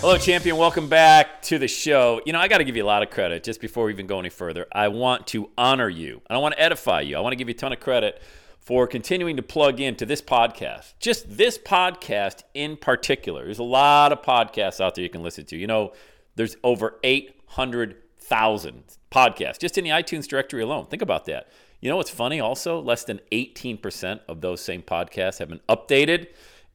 Hello, champion. Welcome back to the show. You know, I got to give you a lot of credit just before we even go any further. I want to honor you. I don't want to edify you. I want to give you a ton of credit for continuing to plug into this podcast. Just this podcast in particular. There's a lot of podcasts out there you can listen to. You know, there's over 800,000 podcasts just in the iTunes directory alone. Think about that. You know what's funny also? Less than 18% of those same podcasts have been updated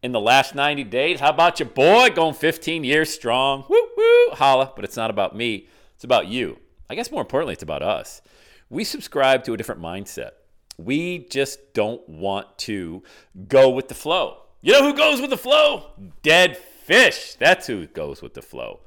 in the last 90 days. How about your boy going 15 years strong? Woo woo, holla. But it's not about me, it's about you. I guess more importantly, it's about us. We subscribe to a different mindset. We just don't want to go with the flow. You know who goes with the flow? Dead fish. That's who goes with the flow.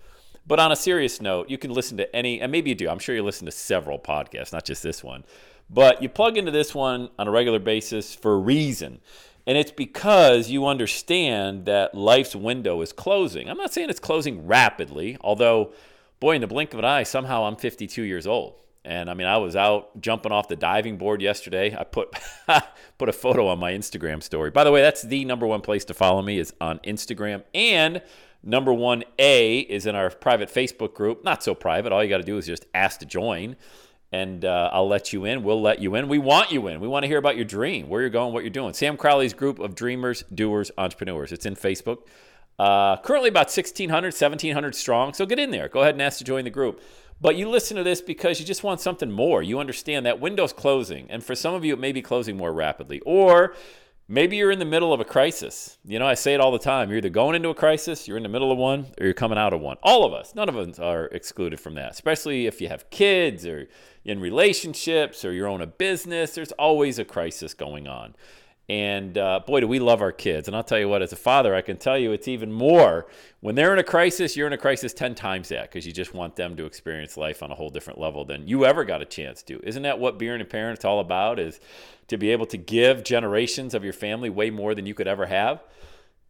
But on a serious note, you can listen to any, and maybe you do. I'm sure you listen to several podcasts, not just this one. But you plug into this one on a regular basis for a reason. And it's because you understand that life's window is closing. I'm not saying it's closing rapidly, although, boy, in the blink of an eye, somehow I'm 52 years old. And I mean, I was out jumping off the diving board yesterday. I put put a photo on my Instagram story. By the way, that's the number one place to follow me is on Instagram. And number one A is in our private Facebook group. Not so private. All you got to do is just ask to join and uh, I'll let you in. We'll let you in. We want you in. We want to hear about your dream, where you're going, what you're doing. Sam Crowley's group of dreamers, doers, entrepreneurs. It's in Facebook. Uh, currently about 1,600, 1,700 strong. So get in there. Go ahead and ask to join the group. But you listen to this because you just want something more. You understand that window's closing. And for some of you, it may be closing more rapidly. Or maybe you're in the middle of a crisis. You know, I say it all the time. You're either going into a crisis, you're in the middle of one, or you're coming out of one. All of us, none of us are excluded from that, especially if you have kids or in relationships or you own a business. There's always a crisis going on. And uh, boy, do we love our kids. And I'll tell you what, as a father, I can tell you it's even more. When they're in a crisis, you're in a crisis 10 times that because you just want them to experience life on a whole different level than you ever got a chance to. Isn't that what being a parent is all about? Is to be able to give generations of your family way more than you could ever have.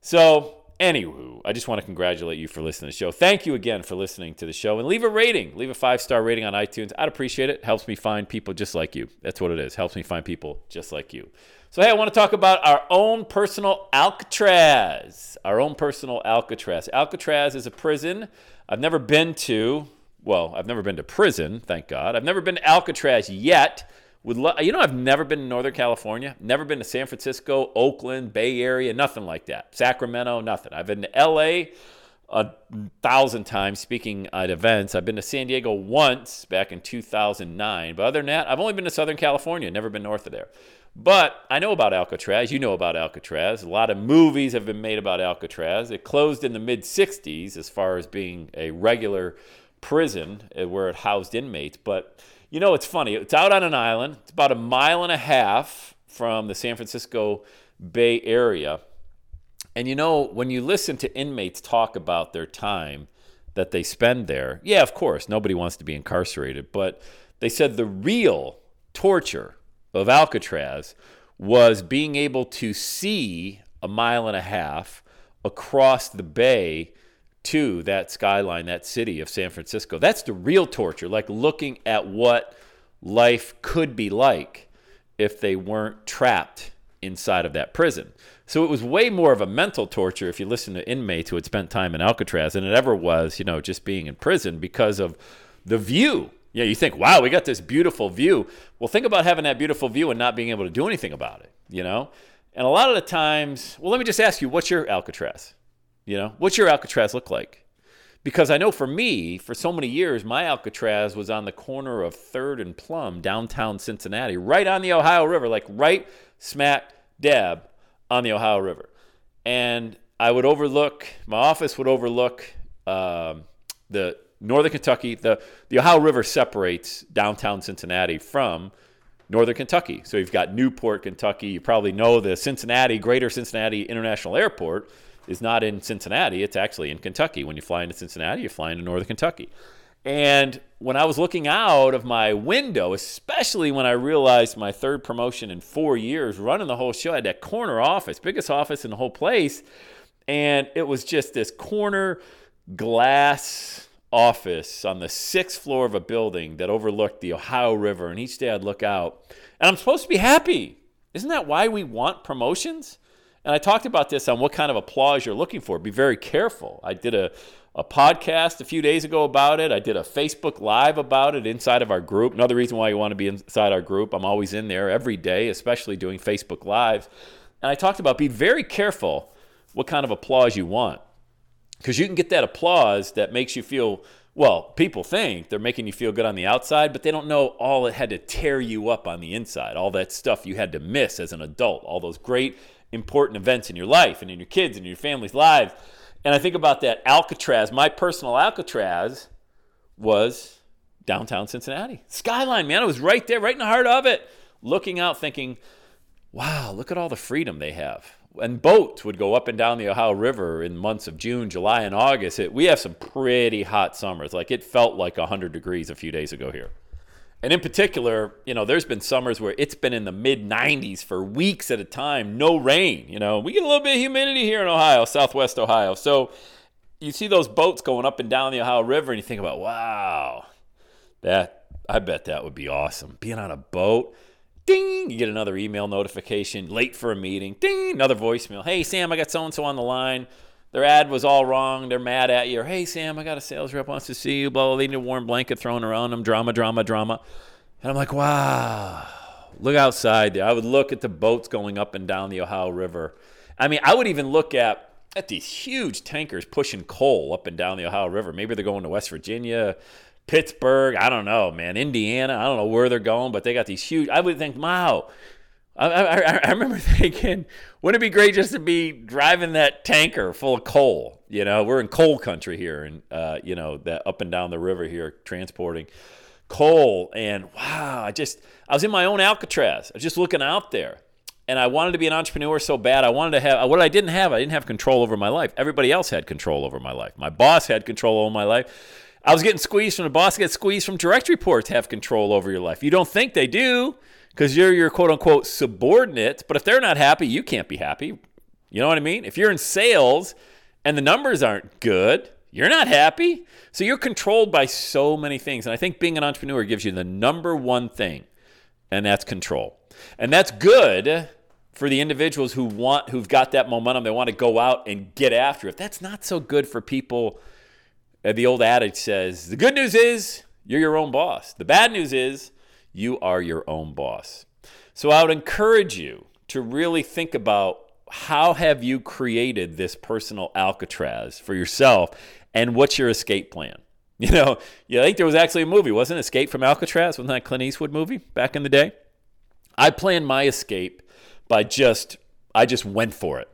So Anywho, I just want to congratulate you for listening to the show. Thank you again for listening to the show and leave a rating. Leave a five star rating on iTunes. I'd appreciate it. Helps me find people just like you. That's what it is. Helps me find people just like you. So, hey, I want to talk about our own personal Alcatraz. Our own personal Alcatraz. Alcatraz is a prison I've never been to. Well, I've never been to prison, thank God. I've never been to Alcatraz yet. Would lo- you know, I've never been to Northern California, never been to San Francisco, Oakland, Bay Area, nothing like that. Sacramento, nothing. I've been to LA a thousand times speaking at events. I've been to San Diego once back in 2009. But other than that, I've only been to Southern California, never been north of there. But I know about Alcatraz. You know about Alcatraz. A lot of movies have been made about Alcatraz. It closed in the mid 60s as far as being a regular prison uh, where it housed inmates. But you know, it's funny. It's out on an island. It's about a mile and a half from the San Francisco Bay Area. And you know, when you listen to inmates talk about their time that they spend there, yeah, of course, nobody wants to be incarcerated, but they said the real torture of Alcatraz was being able to see a mile and a half across the bay to that skyline, that city of San Francisco. That's the real torture, like looking at what life could be like if they weren't trapped inside of that prison. So it was way more of a mental torture if you listen to inmates who had spent time in Alcatraz than it ever was, you know, just being in prison because of the view. Yeah, you think, wow, we got this beautiful view. Well, think about having that beautiful view and not being able to do anything about it, you know? And a lot of the times, well, let me just ask you, what's your Alcatraz? You know, what's your Alcatraz look like? because I know for me, for so many years, my Alcatraz was on the corner of Third and Plum, downtown Cincinnati, right on the Ohio River, like right smack dab on the Ohio River. And I would overlook, my office would overlook um, the Northern Kentucky. The, the Ohio River separates downtown Cincinnati from Northern Kentucky. So you've got Newport, Kentucky. You probably know the Cincinnati, Greater Cincinnati International Airport is not in Cincinnati. It's actually in Kentucky. When you fly into Cincinnati, you fly into Northern Kentucky. And when I was looking out of my window, especially when I realized my third promotion in four years, running the whole show, I had that corner office, biggest office in the whole place. And it was just this corner glass office on the sixth floor of a building that overlooked the Ohio River. And each day I'd look out. And I'm supposed to be happy. Isn't that why we want promotions? And I talked about this on what kind of applause you're looking for. Be very careful. I did a, a podcast a few days ago about it. I did a Facebook Live about it inside of our group. Another reason why you want to be inside our group, I'm always in there every day, especially doing Facebook Lives. And I talked about be very careful what kind of applause you want. Because you can get that applause that makes you feel, well, people think they're making you feel good on the outside, but they don't know all it had to tear you up on the inside, all that stuff you had to miss as an adult, all those great important events in your life and in your kids and your family's lives. And I think about that Alcatraz. My personal Alcatraz was downtown Cincinnati. Skyline, man. I was right there, right in the heart of it, looking out, thinking, wow, look at all the freedom they have. And boats would go up and down the Ohio River in months of June, July, and August. It, we have some pretty hot summers. Like it felt like 100 degrees a few days ago here. And in particular, you know, there's been summers where it's been in the mid 90s for weeks at a time, no rain. You know, we get a little bit of humidity here in Ohio, Southwest Ohio. So you see those boats going up and down the Ohio River, and you think about, wow, that I bet that would be awesome. Being on a boat, ding, you get another email notification, late for a meeting, ding, another voicemail. Hey, Sam, I got so and so on the line their ad was all wrong. They're mad at you. Or, hey, Sam, I got a sales rep wants to see you. Blah, blah. They need a warm blanket thrown around them. Drama, drama, drama. And I'm like, wow. Look outside there. I would look at the boats going up and down the Ohio River. I mean, I would even look at at these huge tankers pushing coal up and down the Ohio River. Maybe they're going to West Virginia, Pittsburgh. I don't know, man. Indiana. I don't know where they're going, but they got these huge. I would think, wow I, I, I, remember thinking, wouldn't it be great just to be driving that tanker full of coal? You know, we're in coal country here, and uh, you know that up and down the river here, transporting coal. And wow, I just I was in my own Alcatraz. I was just looking out there, and I wanted to be an entrepreneur so bad. I wanted to have what I didn't have. I didn't have control over my life. Everybody else had control over my life. My boss had control over my life. I was getting squeezed from the boss. Get squeezed from direct reports. Have control over your life. You don't think they do because you're your quote unquote subordinate. But if they're not happy, you can't be happy. You know what I mean? If you're in sales and the numbers aren't good, you're not happy. So you're controlled by so many things. And I think being an entrepreneur gives you the number one thing, and that's control. And that's good for the individuals who want who've got that momentum they want to go out and get after it that's not so good for people uh, the old adage says the good news is you're your own boss the bad news is you are your own boss. So I would encourage you to really think about how have you created this personal Alcatraz for yourself and what's your escape plan? You know, you think there was actually a movie, wasn't Escape from Alcatraz? Wasn't that Clint Eastwood movie back in the day? I planned my escape by just I just went for it.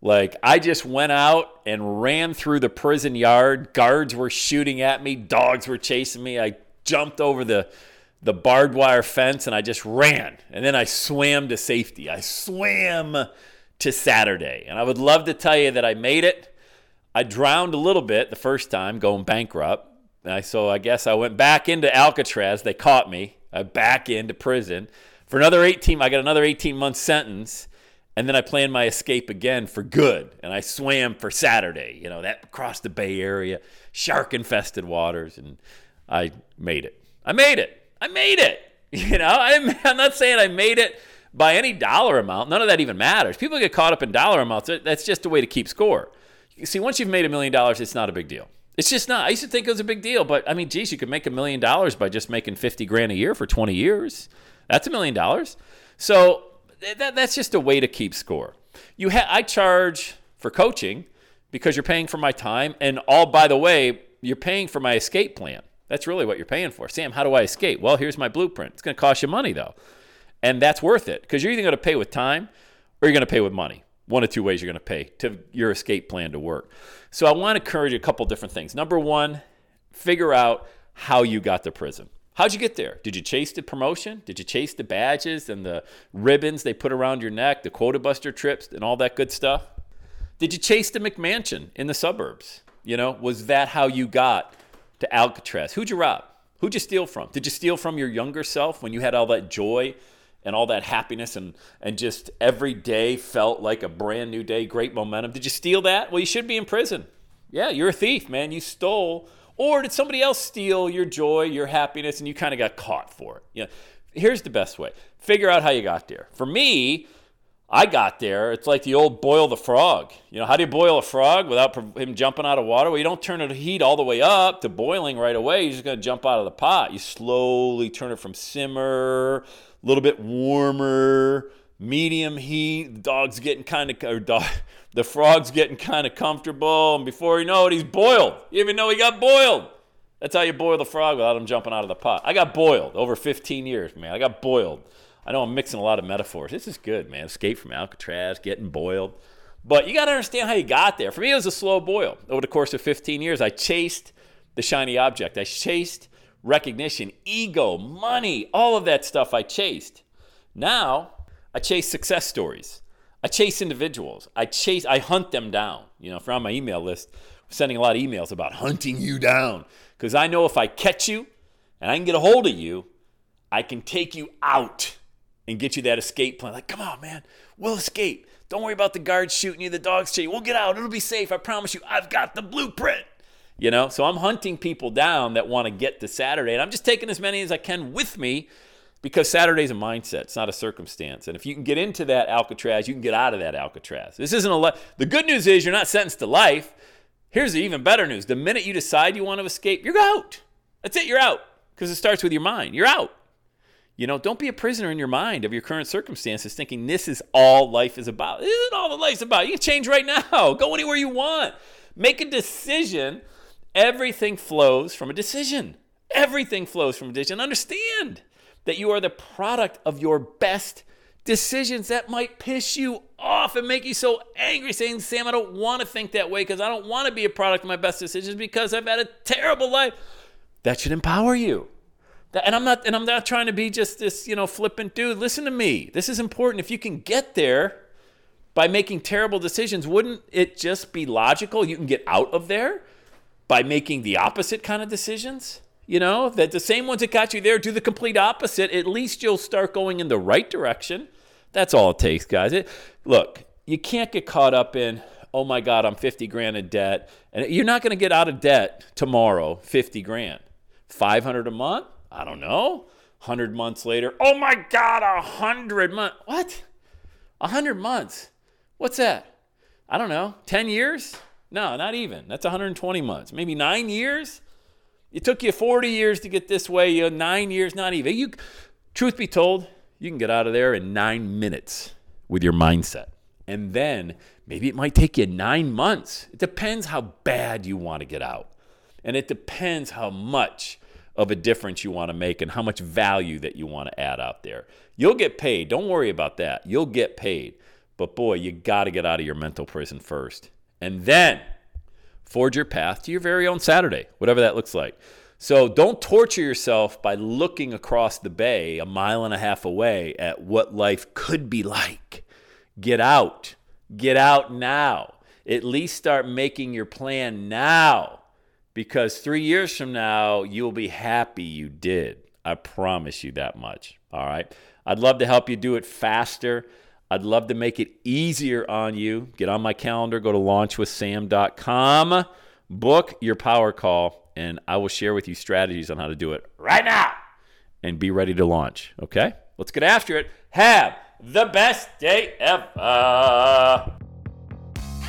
Like I just went out and ran through the prison yard. Guards were shooting at me, dogs were chasing me. I jumped over the the barbed wire fence and I just ran. And then I swam to safety. I swam to Saturday. And I would love to tell you that I made it. I drowned a little bit the first time going bankrupt. I, so I guess I went back into Alcatraz. They caught me. I back into prison. For another 18, I got another 18 month sentence. And then I planned my escape again for good. And I swam for Saturday, you know, that across the Bay Area, shark infested waters. And I made it. I made it. I made it. You know, I'm, I'm not saying I made it by any dollar amount. None of that even matters. People get caught up in dollar amounts. That's just a way to keep score. You see, once you've made a million dollars, it's not a big deal. It's just not. I used to think it was a big deal, but I mean, geez, you could make a million dollars by just making 50 grand a year for 20 years. That's a million dollars. So that, that's just a way to keep score. You ha- I charge for coaching because you're paying for my time. And all, by the way, you're paying for my escape plan. That's really what you're paying for. Sam, how do I escape? Well, here's my blueprint. It's going to cost you money though. And that's worth it because you're either going to pay with time or you're going to pay with money. One of two ways you're going to pay to your escape plan to work. So I want to encourage a couple different things. Number one, figure out how you got to prison. How'd you get there? Did you chase the promotion? Did you chase the badges and the ribbons they put around your neck, the quota buster trips and all that good stuff? Did you chase the McMansion in the suburbs? You know, was that how you got to Alcatraz? Who'd you rob? Who'd you steal from? Did you steal from your younger self when you had all that joy and all that happiness and, and just every day felt like a brand new day, great momentum? Did you steal that? Well, you should be in prison. Yeah, you're a thief, man. You stole. Or did somebody else steal your joy, your happiness, and you kind of got caught for it? You know, here's the best way figure out how you got there. For me, I got there. It's like the old boil the frog. You know, how do you boil a frog without him jumping out of water? Well, you don't turn the heat all the way up to boiling right away. You're just going to jump out of the pot. You slowly turn it from simmer, a little bit warmer, medium heat. The dog's getting kind of, or dog, the frog's getting kind of comfortable. And before you know it, he's boiled. You even know he got boiled. That's how you boil the frog without him jumping out of the pot. I got boiled over 15 years, man. I got boiled. I know I'm mixing a lot of metaphors. This is good, man. Escape from Alcatraz, getting boiled. But you got to understand how you got there. For me, it was a slow boil. Over the course of 15 years, I chased the shiny object. I chased recognition, ego, money, all of that stuff I chased. Now, I chase success stories. I chase individuals. I chase, I hunt them down. You know, if you're on my email list, I'm sending a lot of emails about hunting you down. Because I know if I catch you and I can get a hold of you, I can take you out and get you that escape plan. Like, come on, man, we'll escape. Don't worry about the guards shooting you, the dogs chasing you. We'll get out. It'll be safe. I promise you. I've got the blueprint. You know, so I'm hunting people down that want to get to Saturday, and I'm just taking as many as I can with me because Saturday's a mindset. It's not a circumstance. And if you can get into that Alcatraz, you can get out of that Alcatraz. This isn't a le- the good news is you're not sentenced to life. Here's the even better news: the minute you decide you want to escape, you're out. That's it. You're out because it starts with your mind. You're out. You know, don't be a prisoner in your mind of your current circumstances thinking this is all life is about. This isn't all that life's about. You can change right now. Go anywhere you want. Make a decision. Everything flows from a decision. Everything flows from a decision. Understand that you are the product of your best decisions that might piss you off and make you so angry saying, Sam, I don't want to think that way because I don't want to be a product of my best decisions because I've had a terrible life. That should empower you. And I'm not and I'm not trying to be just this, you know, flippant dude. Listen to me. This is important. If you can get there by making terrible decisions, wouldn't it just be logical you can get out of there by making the opposite kind of decisions? You know, that the same ones that got you there do the complete opposite. At least you'll start going in the right direction. That's all it takes, guys. It, look, you can't get caught up in, oh my God, I'm 50 grand in debt. And you're not going to get out of debt tomorrow, 50 grand. 500 a month? I don't know. 100 months later, oh my God, 100 months. What? 100 months? What's that? I don't know. 10 years? No, not even. That's 120 months. Maybe nine years? It took you 40 years to get this way. You know, nine years, not even. You, truth be told, you can get out of there in nine minutes with your mindset. And then maybe it might take you nine months. It depends how bad you want to get out. And it depends how much of a difference you want to make and how much value that you want to add out there. You'll get paid. Don't worry about that. You'll get paid. But boy, you got to get out of your mental prison first. And then forge your path to your very own Saturday, whatever that looks like. So don't torture yourself by looking across the bay a mile and a half away at what life could be like. Get out. Get out now. At least start making your plan now because three years from now, you'll be happy you did. I promise you that much. All right. I'd love to help you do it faster. I'd love to make it easier on you. Get on my calendar, go to launchwithsam.com, book your power call, and I will share with you strategies on how to do it right now and be ready to launch. Okay? Let's get after it. Have the best day ever.